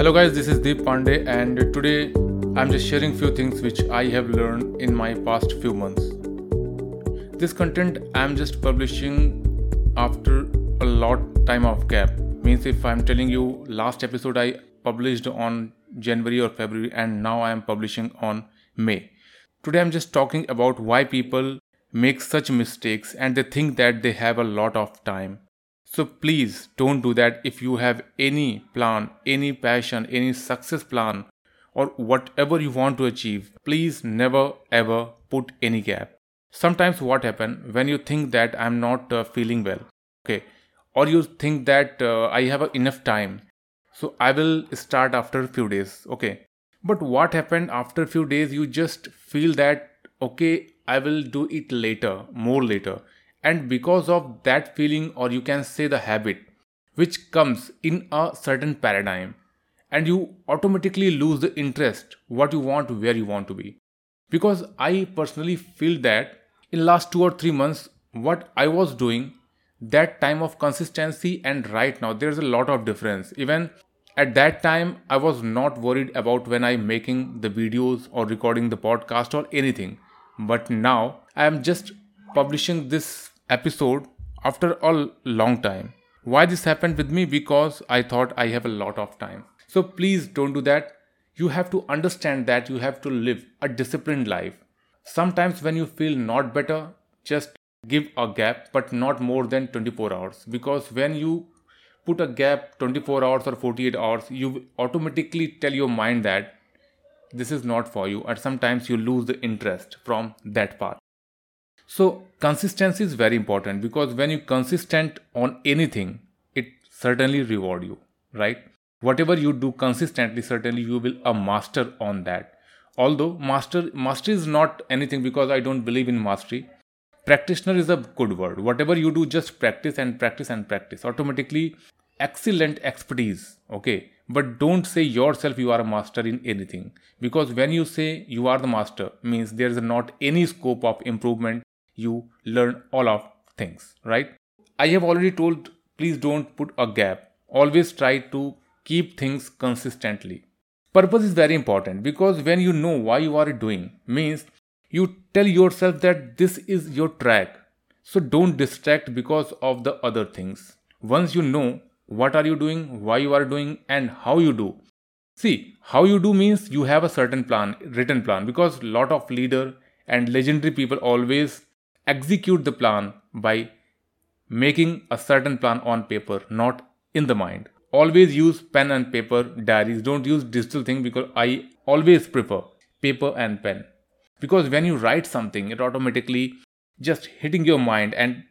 Hello guys, this is Deep Pandey and today I'm just sharing few things which I have learned in my past few months. This content I'm just publishing after a lot time of gap. Means if I'm telling you last episode I published on January or February and now I am publishing on May. Today I'm just talking about why people make such mistakes and they think that they have a lot of time so please don't do that if you have any plan, any passion, any success plan, or whatever you want to achieve. Please never ever put any gap. Sometimes what happen when you think that I'm not uh, feeling well, okay, or you think that uh, I have uh, enough time, so I will start after a few days, okay. But what happened after a few days? You just feel that okay, I will do it later, more later and because of that feeling or you can say the habit which comes in a certain paradigm and you automatically lose the interest what you want where you want to be. Because i personally feel that in last 2 or 3 months what i was doing that time of consistency and right now there's a lot of difference. Even at that time i was not worried about when i'm making the videos or recording the podcast or anything. But now i am just publishing this episode after a long time. Why this happened with me? Because I thought I have a lot of time. So please don't do that. You have to understand that you have to live a disciplined life. Sometimes when you feel not better, just give a gap, but not more than 24 hours. Because when you put a gap 24 hours or 48 hours, you automatically tell your mind that this is not for you, and sometimes you lose the interest from that path. So consistency is very important because when you consistent on anything, it certainly reward you, right? Whatever you do consistently, certainly you will a master on that. Although master mastery is not anything because I don't believe in mastery. Practitioner is a good word. Whatever you do, just practice and practice and practice. Automatically, excellent expertise. Okay, but don't say yourself you are a master in anything because when you say you are the master means there is not any scope of improvement you learn all of things, right? I have already told please don't put a gap. Always try to keep things consistently. Purpose is very important because when you know why you are doing means you tell yourself that this is your track. So don't distract because of the other things. Once you know what are you doing, why you are doing and how you do. See, how you do means you have a certain plan, written plan because lot of leader and legendary people always execute the plan by making a certain plan on paper, not in the mind. Always use pen and paper diaries. Don't use digital thing because I always prefer paper and pen. Because when you write something, it automatically just hitting your mind and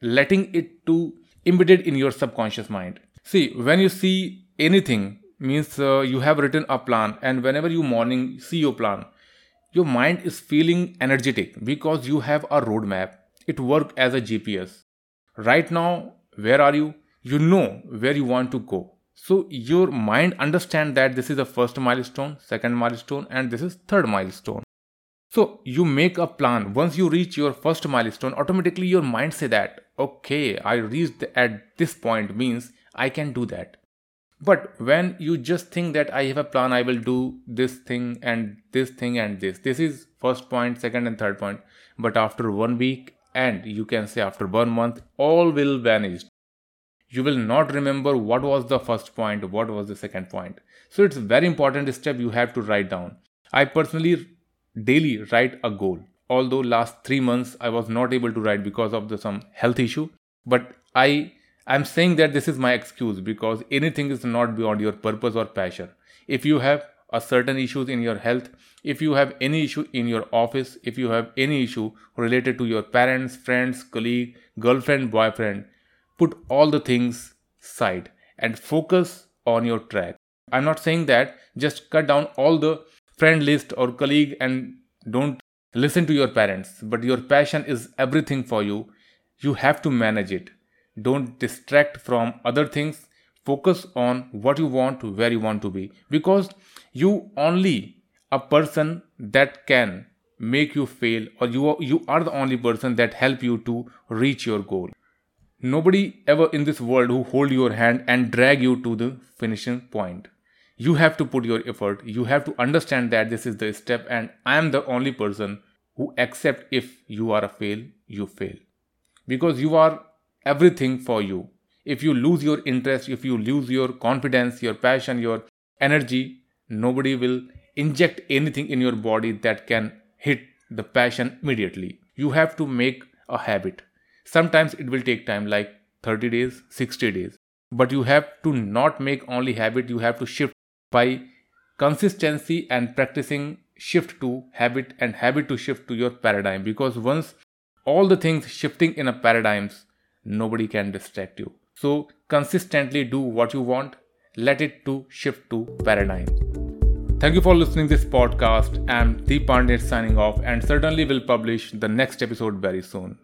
letting it to embedded in your subconscious mind. See, when you see anything means uh, you have written a plan and whenever you morning see your plan your mind is feeling energetic because you have a roadmap. It works as a gps right now where are you? You know where you want to go. So your mind understand that this is the first milestone second milestone and this is third milestone. So you make a plan. Once you reach your first milestone automatically your mind say that okay i reached at this point means i can do that but when you just think that i have a plan i will do this thing and this thing and this. This is first point second and third point. But after one week and you can say after one month all will vanish. You will not remember what was the first point what was the second point. So it's very important step you have to write down. I personally daily write a goal. Although last 3 months i was not able to write because of the some health issue but i I'm saying that this is my excuse because anything is not beyond your purpose or passion. If you have a certain issues in your health, if you have any issue in your office, if you have any issue related to your parents, friends, colleague, girlfriend, boyfriend, put all the things side and focus on your track. I'm not saying that just cut down all the friend list or colleague and don't listen to your parents, but your passion is everything for you. You have to manage it don't distract from other things. Focus on what you want where you want to be. Because you only a person that can make you fail or you are, you are the only person that help you to reach your goal. Nobody ever in this world who hold your hand and drag you to the finishing point. You have to put your effort. You have to understand that this is the step and i am the only person who accept if you are a fail you fail. Because you are everything for you. If you lose your interest if you lose your confidence your passion your energy nobody will inject anything in your body that can hit the passion immediately. You have to make a habit. Sometimes it will take time like 30 days 60 days. But you have to not make only habit you have to shift by consistency and practicing shift to habit and habit to shift to your paradigm. Because once all the things shifting in a paradigms nobody can distract you. So consistently do what you want. Let it to shift to paradigm. Thank you for listening this podcast. I'm deep pandit signing off and certainly will publish the next episode very soon